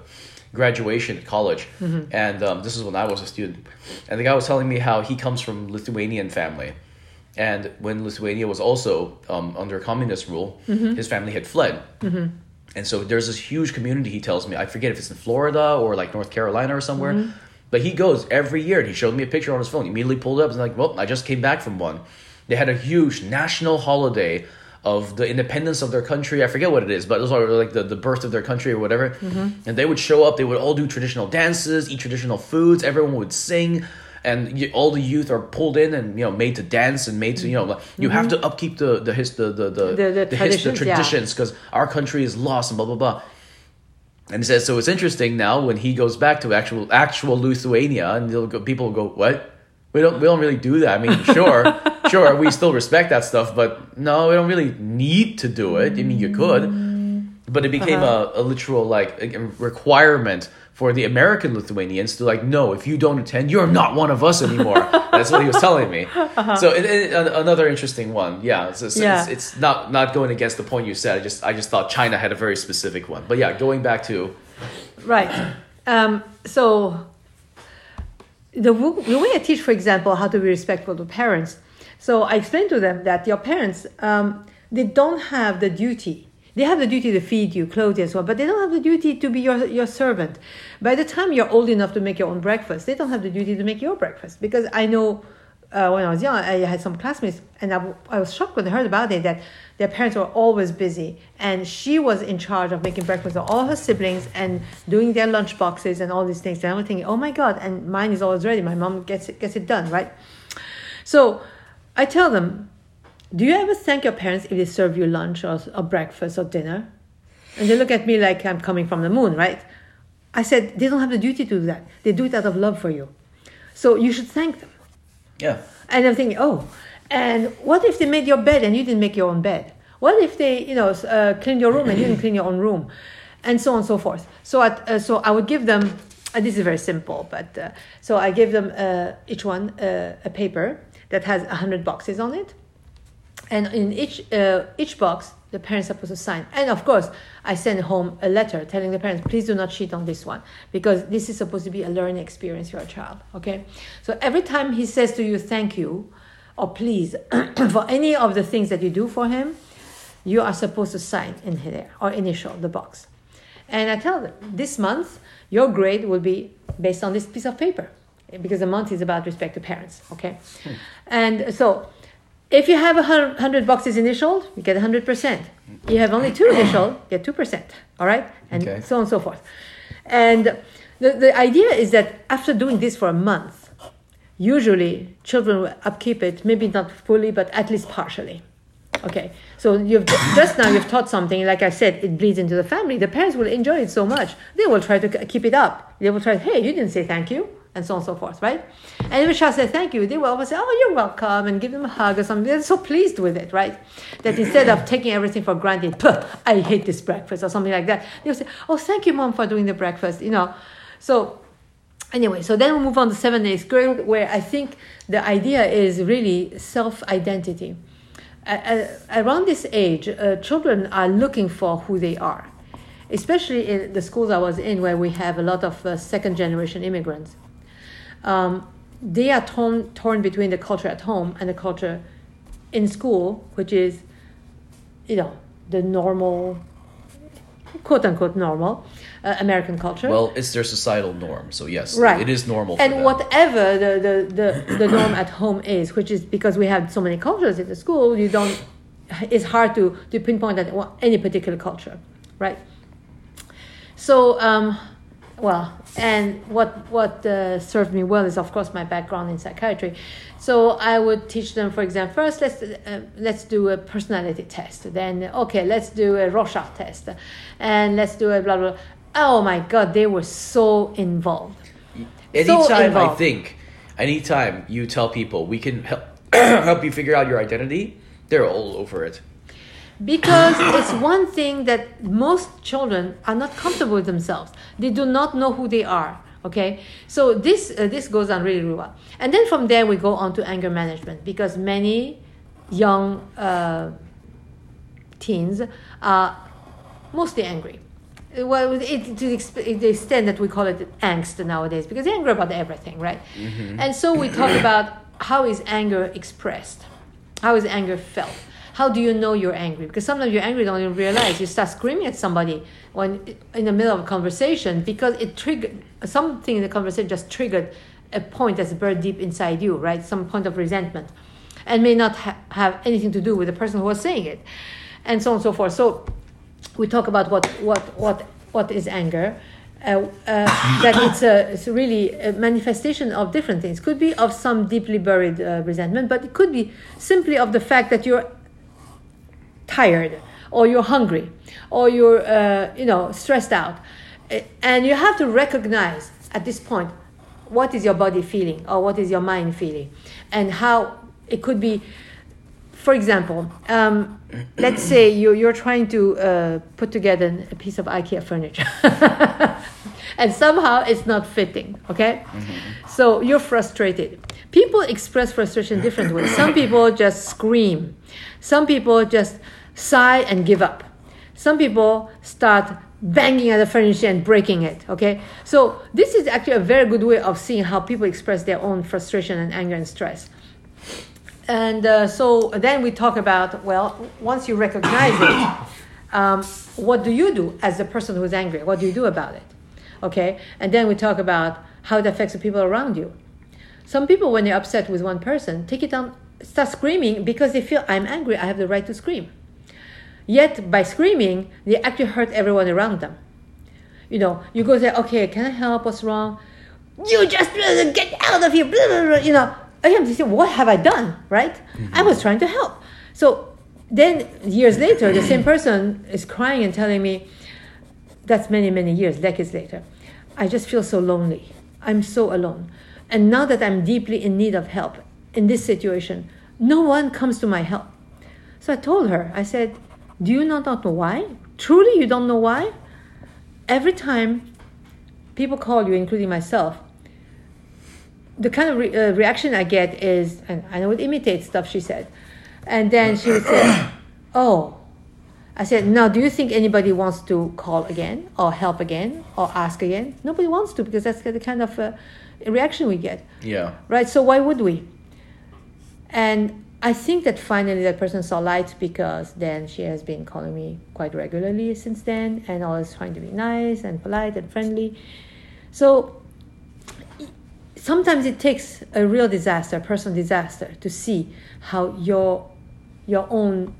graduation at college, Mm-hmm. and um, this is when I was a student, and the guy was telling me how he comes from Lithuanian family, and when Lithuania was also um, under communist rule, Mm-hmm. his family had fled. And so there's this huge community. He tells me, I forget if it's in Florida or like North Carolina or somewhere, Mm-hmm. but he goes every year. and He showed me a picture on his phone. He immediately pulled it up and like, well, I just came back from one. They had a huge national holiday of the independence of their country. I forget what it is, but it was like the, the birth of their country or whatever. Mm-hmm. And they would show up. They would all do traditional dances, eat traditional foods. Everyone would sing. And y- all the youth are pulled in and you know made to dance and made to you know like, you have to upkeep the the his the the the, Mm-hmm. The- the the traditions, yeah. because our country is lost and blah blah blah. And he says, so it's interesting now when he goes back to actual actual Lithuania, and go, people will go, what? We don't we don't really do that. I mean, sure, sure, we still respect that stuff, but no, we don't really need to do it. I mean, you could, but it became Uh-huh. a, a literal like a requirement for the American Lithuanians to like, no, if you don't attend, you're not one of us anymore. That's what he was telling me. So it, it, an- another interesting one, yeah. Uh-huh. Yeah. it's, it's not not going against the point you said. I just I just thought China had a very specific one. But yeah, going back to Right. Um, so the, the way I teach, for example, how to be respectful to parents. So I explained to them that your parents, um, they don't have the duty. They have the duty to feed you, clothe you, and so on, but they don't have the duty to be your, your servant. By the time you're old enough to make your own breakfast, they don't have the duty to make your breakfast. Because I know uh, when I was young, I had some classmates, and I, I was shocked when I heard about it that their parents were always busy, and she was in charge of making breakfast for all her siblings and doing their lunch boxes and all these things. And I'm thinking, oh my god! And mine is always ready. My mom gets it, gets it done, right? So I tell them, do you ever thank your parents if they serve you lunch or, or breakfast or dinner? And they look at me like I'm coming from the moon, right? I said, they don't have the duty to do that. They do it out of love for you. So you should thank them. Yeah. And I'm thinking, oh, and what if they made your bed and you didn't make your own bed? What if they, you know, uh, cleaned your room and you didn't clean your own room? And so on and so forth. So, at, uh, so I would give them, and this is very simple, but uh, so I gave them uh, each one uh, a paper that has 100 boxes on it. And in each, uh, each box, the parents are supposed to sign. And of course, I send home a letter telling the parents, please do not cheat on this one because this is supposed to be a learning experience for your child. Okay? So every time he says to you, thank you or please for any of the things that you do for him, you are supposed to sign in there or initial the box. And I tell them, this month, your grade will be based on this piece of paper because the month is about respect to parents. Okay? Hmm. And so if you have a hundred boxes initialed, you get hundred percent. You have only two initialed, you get two percent. All right, and Okay. so on and so forth. And the, the idea is that after doing this for a month, usually children will upkeep it, maybe not fully, but at least partially. Okay, so you've just now you've taught something. Like I said, it bleeds into the family. The parents will enjoy it so much they will try to keep it up. They will try. Hey, you didn't say thank you, and so on and so forth, right? And if a child says thank you, they will always say, "Oh, you're welcome," and give them a hug or something. They're so pleased with it, right? That instead of taking everything for granted, I hate this breakfast or something like that, they'll say, "Oh, thank you, mom, for doing the breakfast." You know, so anyway, so then we move on to seven days grade, where I think the idea is really self identity. Around this age, uh, children are looking for who they are, especially in the schools I was in, where we have a lot of uh, second generation immigrants. Um, they are torn, torn between the culture at home and the culture in school, which is, you know, the normal, quote unquote normal uh, American culture. Well, it's their societal norm, so yes, Right. it is normal. For and them. whatever the, the, the, the norm at home is, which is because we have so many cultures in the school, you don't, it's hard to, to pinpoint at one- any particular culture, right? So, um, well, and what what uh, served me well is, of course, my background in psychiatry. So I would teach them, for example, first let's uh, let's do a personality test. Then okay, let's do a Rorschach test, and let's do a blah blah. Oh my God, they were so involved. anytime I involved. think, anytime you tell people we can help help you figure out your identity, they're all over it. Because it's one thing that most children are not comfortable with themselves. They do not know who they are okay? So this uh, this goes on really, really well. And then from there we go on to anger management because many young uh, teens are mostly angry. Well it, to the the extent that we call it angst nowadays because they're angry about everything right? And so we talk about how is anger expressed? How is anger felt how do you know you're angry? Because sometimes you're angry don't even realize? You start screaming at somebody when in the middle of a conversation because it triggered something in the conversation just triggered a point that's buried deep inside you right? Some point of resentment. And may not ha- have anything to do with the person who was saying it. And so on and so forth. So we talk about what what what what is anger. Uh, uh, that it's a it's really a manifestation of different things. Could be of some deeply buried uh, resentment but it could be simply of the fact that you're tired or you're hungry or you're uh, you know stressed out. Uh, and you have to recognize at this point what is your body feeling or what is your mind feeling? And how it could be for example um, let's say you, you're trying to uh, put together a piece of ikea furniture. And somehow it's not fitting okay? So you're frustrated people express frustration different ways. Some people just scream. Some people just sigh and give up. Some people start banging at the furniture and breaking it okay? So this is actually a very good way of seeing how people express their own frustration and anger and stress. And uh, so then we talk about well once you recognize it um, what do you do as the person who's angry? What do you do about it? Okay? And then we talk about how it affects the people around you some people when they're upset with one person take it on start screaming because they feel i'm angry i have the right to scream Yet by screaming, they actually hurt everyone around them. You know, you go there, okay, can I help? What's wrong? You just get out of here, blah, blah, blah, you know. Again, they say, what have I done, right? I was trying to help. So then years later, the same person is crying and telling me, that's many, many years, decades later. I just feel so lonely. I'm so alone. And now that I'm deeply in need of help in this situation, no one comes to my help. So I told her, I said, Do you not know why? Truly, you don't know why? Every time people call you, including myself, the kind of re- uh, reaction I get is, and I would imitate stuff she said. And then she would say, Oh, I said, now, do you think anybody wants to call again or help again or ask again? Nobody wants to because that's the kind of uh, reaction we get. Yeah. Right? So why would we? And I think that finally that person saw light because then she has been calling me quite regularly since then and always trying to be nice and polite and friendly. So sometimes it takes a real disaster, a personal disaster, to see how your your own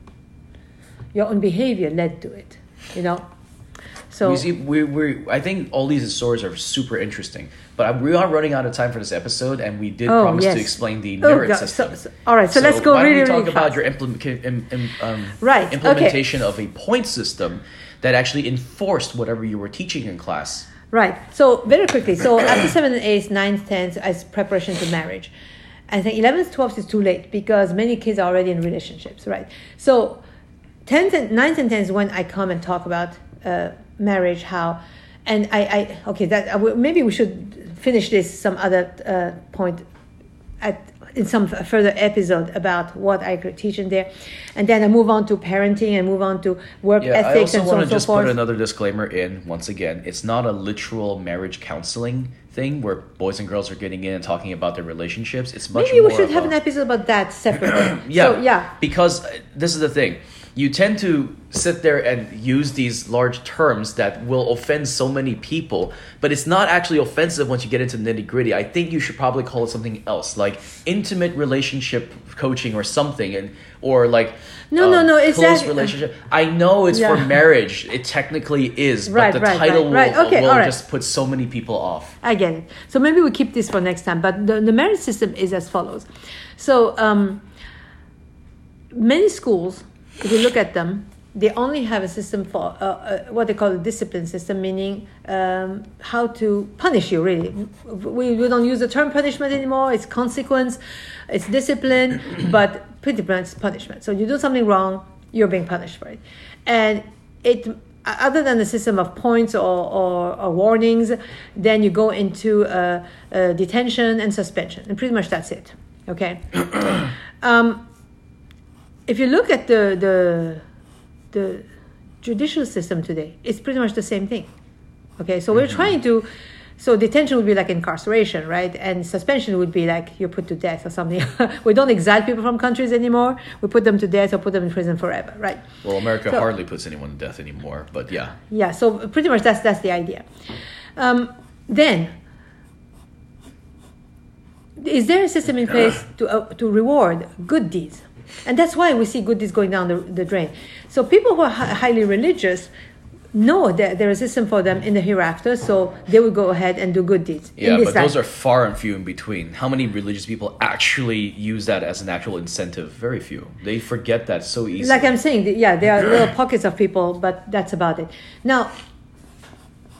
your own behavior led to it. You know. So we see, we we I think all these stories are super interesting, but we are running out of time for this episode, and we did Oh, promise yes. to explain the Oh, merit God. system. So- so- all right, so let's go why really, don't we talk really about fast. your implement, im, im, um, Right, okay. implementation of a point system that actually enforced whatever you were teaching in class. Right. So very quickly. So after seventh and eighth, ninth, tenth, as preparation to marriage, I think eleventh, twelfth is too late because many kids are already in relationships. Right. So tenth and ninth and tenth is when I come and talk about uh, marriage, how, and I, I okay that I will- maybe we should finish this some other uh, point at in some further episode about what I could teach in there, and then I move on to parenting and move on to work Yeah, I ethics also and so want on to and so just forth. put another disclaimer in once again. It's not a literal marriage counseling thing where boys and girls are getting in and talking about their relationships. It's much Maybe we should have a- an episode about that separately. Yeah, So, yeah. Because uh, this is the thing. You tend to sit there and use these large terms that will offend so many people, but it's not actually offensive once you get into nitty gritty. I think you should probably call it something else, like intimate relationship coaching or something, and or like No, no, no, it's close that- relationship. I know it's for marriage. It technically is, Right, but the right, title right, will, Okay, will just put so many people off. It. So maybe we keep this for next time. But the, the merit system is as follows. So um, many schools, if you look at them, they only have a system for uh, uh, what they call a discipline system, meaning um, how to punish you. Really, we, we don't use the term punishment anymore. It's consequence, it's discipline, but pretty much punishment. So you do something wrong, you're being punished for it, and it other than the system of points or, or, or warnings, then you go into uh, uh, detention and suspension, and pretty much that's it. Okay. um, if you look at the the the judicial system today, it's pretty much the same thing. Okay, so we're trying to. So detention would be like incarceration, right? And suspension would be like you're put to death or something. we don't exile people from countries anymore. We put them to death or put them in prison forever, right? Well, America So- hardly puts anyone to death anymore, but yeah. Yeah, so pretty much that's that's the idea. Um, then, is there a system in place to uh, to reward good deeds? And that's why we see good deeds going down the, the drain. So people who are hi- highly religious know that there is a system for them in the hereafter, so they will go ahead and do good deeds. Yeah, but those are far and few in between. How many religious people actually use that as an actual incentive? Very few. They forget that so easily. like I'm saying, yeah, there are little pockets of people, but that's about it. Now,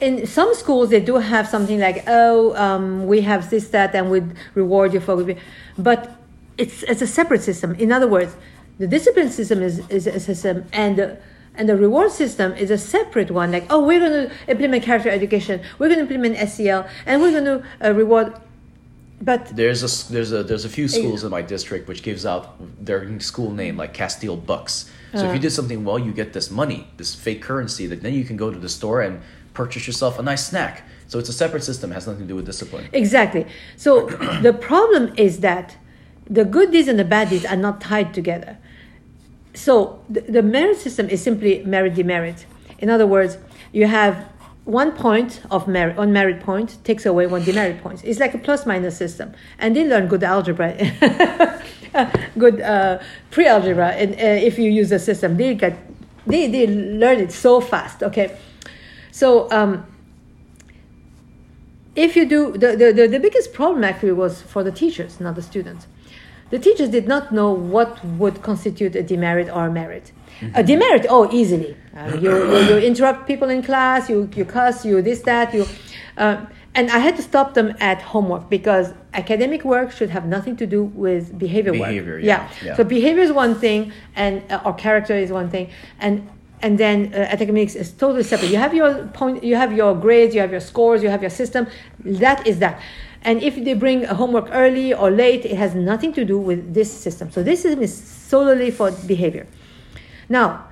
in some schools, they do have something like, oh, um, we have this, that, and we reward you for, but it's it's a separate system. In other words, the discipline system is, is a system, and the and the reward system is a separate one. Like, oh, we're going to implement character education, we're going to implement SEL, and we're going to uh, reward. But There's a there's a there's a few schools in my district which gives out their school name like Castile Bucks. So if you did something well, you get this money, this fake currency that then you can go to the store and purchase yourself a nice snack. So it's a separate system, has nothing to do with discipline. Exactly. So the problem is that the good deeds and the bad deeds are not tied together. So the, the merit system is simply merit demerit. In other words, you have one point of merit, one merit point takes away one demerit point. It's like a plus minus system. And they learn good algebra, good uh, pre algebra. And uh, if you use the system, they get they, they learn it so fast. Okay, so. Um, if you do the, the, the biggest problem actually was for the teachers not the students the teachers did not know what would constitute a demerit or a merit. A demerit, oh, easily. Uh, you, you, you interrupt people in class, you, you cuss, you this, that, you. Uh, and I had to stop them at homework because academic work should have nothing to do with behavior, Behavior, work. yeah, yeah. So behavior is one thing, and uh, or character is one thing, and and then uh, academics is totally separate. You have your point, you have your grades, you have your scores, you have your system. That is that. And if they bring homework early or late, it has nothing to do with this system. So this system is solely for behavior. Now,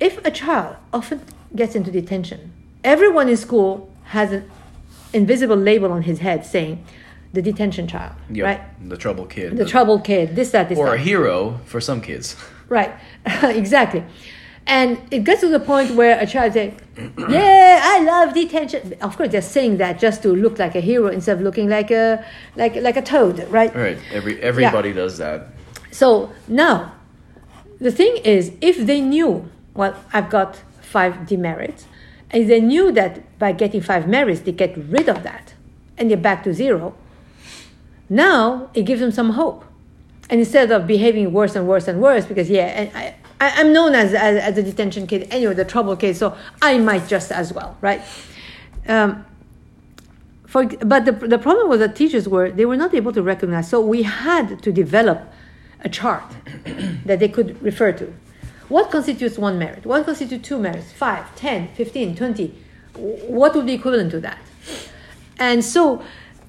if a child often gets into detention, everyone in school has an invisible label on his head saying, "The detention child," Yep, right? The trouble kid. The troubled kid. This, that, this, or that. a hero for some kids. Right, exactly. And it gets to the point where a child says, "Yeah, I love detention." Of course, they're saying that just to look like a hero instead of looking like a like like a toad, right? Right. Every everybody does that. So now, the thing is, if they knew, well, I've got five demerits, and they knew that by getting five merits, they get rid of that, and they're back to zero. Now it gives them some hope, and instead of behaving worse and worse and worse, because yeah, and I, I I'm known as, as as a detention kid anyway, the trouble kid, so I might just as well, right? Um, for, but the, the problem was that teachers were they were not able to recognize so we had to develop a chart that they could refer to. What constitutes one merit? What constitutes two merits? 5 10 15 20 what would be equivalent to that? And so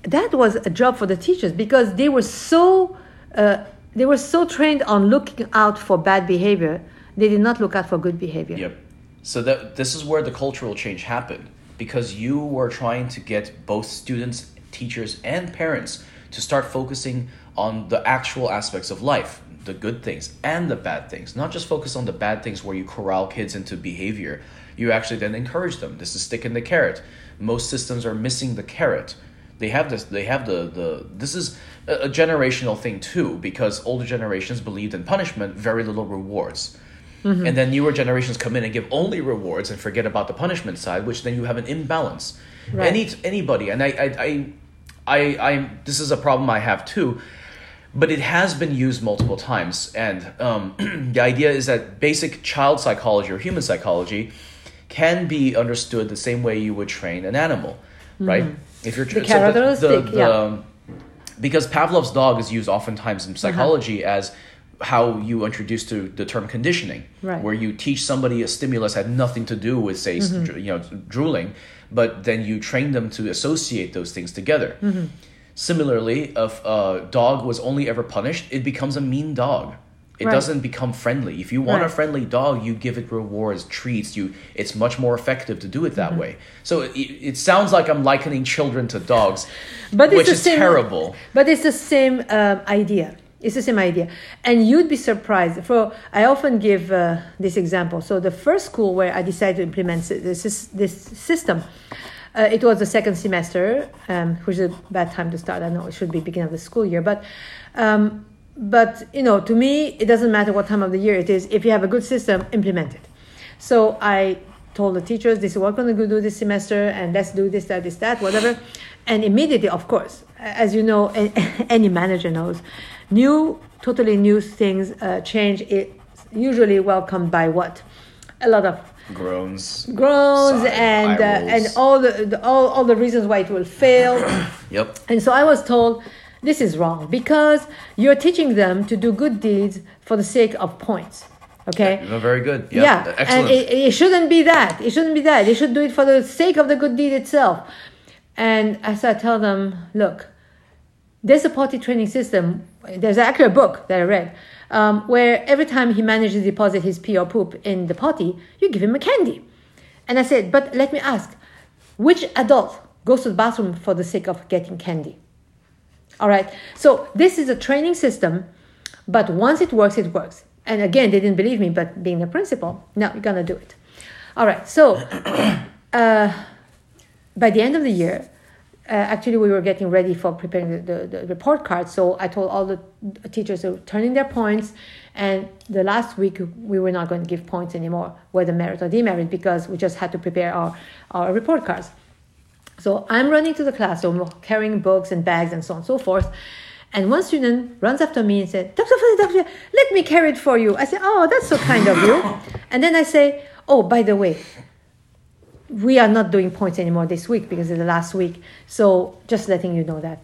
that was a job for the teachers because they were so uh, they were so trained on looking out for bad behavior they did not look out for good behavior Yep. So that this is where the cultural change happened because you were trying to get both students, teachers, and parents to start focusing on the actual aspects of life, the good things and the bad things. Not just focus on the bad things where you corral kids into behavior. You actually then encourage them. This is stick in the carrot. Most systems are missing the carrot. They have this. They have the the. This is a, generational thing too, because older generations believed in punishment, very little rewards. And then newer generations come in and give only rewards and forget about the punishment side, which then you have an imbalance. Right. Any anybody, and I, I, I, I, I, this is a problem I have too, but it has been used multiple times. And um, the idea is that basic child psychology or human psychology can be understood the same way you would train an animal, right? If you're Mm-hmm. The tra- carrot or the stick, yeah. Because Pavlov's dog is used oftentimes in uh-huh. psychology as how you introduce to the term conditioning, Right. where you teach somebody a stimulus had nothing to do with, say, mm-hmm. dr- you know, drooling, but then you train them to associate those things together. Mm-hmm. Similarly, if a dog was only ever punished, it becomes a mean dog. It Right. doesn't become friendly. If you want a friendly dog, you give it rewards, treats. You, it's much more effective to do it Mm-hmm. that way. So it, it sounds like I'm likening children to dogs, But it's which is same- terrible. But it's the same um, idea. It's the same idea, and you'd be surprised. For I often give uh, this example. So the first school where I decided to implement this this system, uh, it was the second semester, um, which is a bad time to start. I know it should be beginning of the school year, but. Um, but you know, to me, it doesn't matter what time of the year it is. If you have a good system, implement it. So I told the teachers, this is what we're going to do this semester, and let's do this, that, this, that, whatever. And immediately, of course, as you know, any manager knows, new, totally new things, uh, change, it usually welcomed by what? A lot of Groans. groans Sigh, and uh, and all the, the all, all the reasons why it will fail. Yep. And so I was told this is wrong because you're teaching them to do good deeds for the sake of points. Okay? No, very good. Yep. Yeah. Excellent. And it, it shouldn't be that. It shouldn't be that. They should do it for the sake of the good deed itself. And as I tell them, look, there's a potty training system. There's actually a book that I read um, where every time he manages to deposit his pee or poop in the potty, you give him a candy. And I said, but let me ask, which adult goes to the bathroom for the sake of getting candy? All right. So this is a training system, but once it works, it works. And again, they didn't believe me, but being a principal, no, you're gonna do it. All right. So uh, by the end of the year, uh, actually we were getting ready for preparing the, the, the report card. So I told all the teachers to turn in their points. And the last week we were not going to give points anymore, whether merit or demerit, because we just had to prepare our, our report cards. So I'm running to the classroom, carrying books and bags and so on and so forth. And one student runs after me and said, Dr. Fozia, Dr. Let me carry it for you. I said, Oh, that's so kind of you. And then I say, Oh, by the way, we are not doing points anymore this week because it's the last week. So just letting you know that.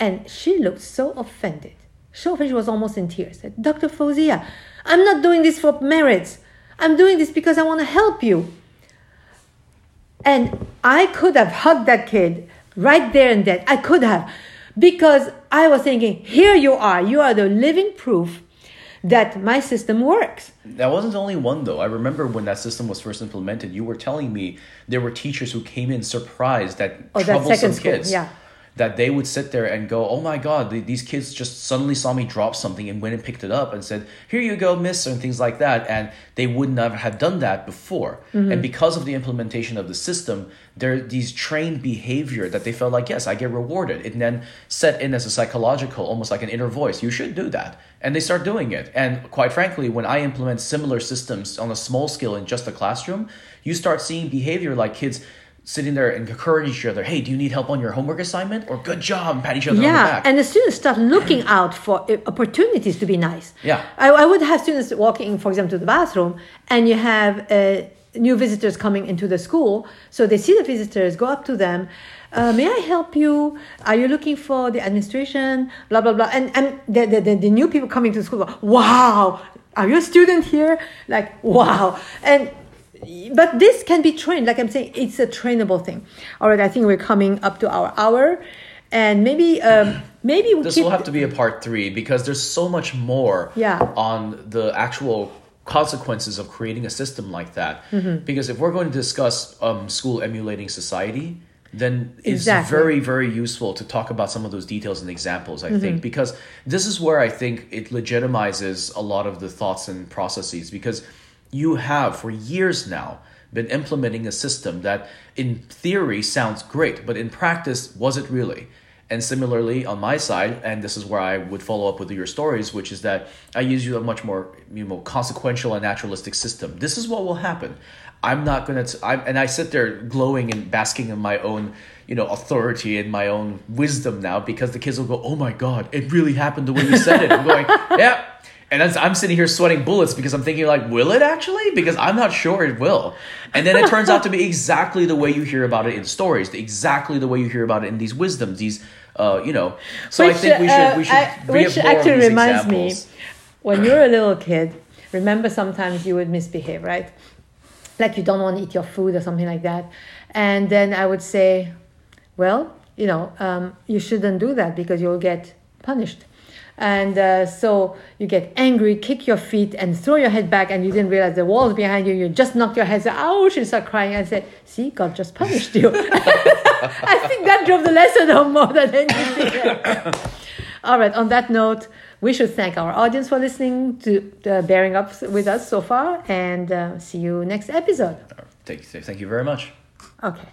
And she looked so offended. So offended, she was almost in tears. Said, Dr. Fozia, I'm not doing this for merits. I'm doing this because I want to help you. And I could have hugged that kid right there and then. I could have. Because I was thinking, here you are. You are the living proof that my system works. That wasn't the only one though. I remember when that system was first implemented, you were telling me there were teachers who came in surprised that Oh, that troublesome second school, kids. yeah. That they would sit there and go, "Oh my God, th- these kids just suddenly saw me drop something and went and picked it up and said, "Here you go, miss," and things like that. And they would never have done that before. Mm-hmm. And because of the implementation of the system, there these trained behavior that they felt like, "Yes, I get rewarded." It then set in as a psychological, almost like an inner voice. You should do that, and they start doing it. And quite frankly, when I implement similar systems on a small scale in just a classroom, you start seeing behavior like kids sitting there and encouraging each other. Hey, do you need help on your homework assignment? Or good job, and pat each other on the Yeah, back. and the students start looking out for opportunities to be nice. Yeah. I, I would have students walking, for example, to the bathroom, and you have uh, new visitors coming into the school. So they see the visitors, go up to them. Uh, may I help you? Are you looking for the administration? Blah blah blah. And and the the, the, the new people coming to the school. go, Wow, are you a student here? Like wow. And but this can be trained. Like I'm saying, it's a trainable thing. All right, I think we're coming up to our hour, and maybe um, maybe we this will have to be a part three because there's so much more Yeah. on the actual consequences of creating a system like that. Mm-hmm. Because if we're going to discuss um, school emulating society, then it's Exactly. very, very useful to talk about some of those details and examples, I Mm-hmm. think, because this is where I think it legitimizes a lot of the thoughts and processes because you have for years now been implementing a system that in theory sounds great, but in practice, was it really? And similarly, on my side, and this is where I would follow up with your stories, which is that I use you a much more you know consequential and naturalistic system. This is what will happen. I'm not gonna. T- I'm, and I sit there glowing and basking in my own you know authority and my own wisdom now because the kids will go, "Oh my god, it really happened the way you said it." I'm going, "Yeah." And I'm sitting here sweating bullets because I'm thinking like, will it actually? Because I'm not sure it will. And then it turns out to be exactly the way you hear about it in stories, exactly the way you hear about it in these wisdoms, these, uh, you know. So I think we should we should uh, I- which actually reminds examples. me, when you're a little kid, remember sometimes you would misbehave, right? Like you don't want to eat your food or something like that, and then I would say, well, you know, um, you shouldn't do that because you'll get punished. And uh, so you get angry, kick your feet, and throw your head back, and you didn't realize the wall's behind you. You just knocked your head, say, ouch, and start crying. I said, see, God just punished you. I think that drove the lesson home more than anything. All right, on that note, we should thank our audience for listening to uh, bearing up with us so far, and uh, see you next episode. Thank, thank you very much. Okay.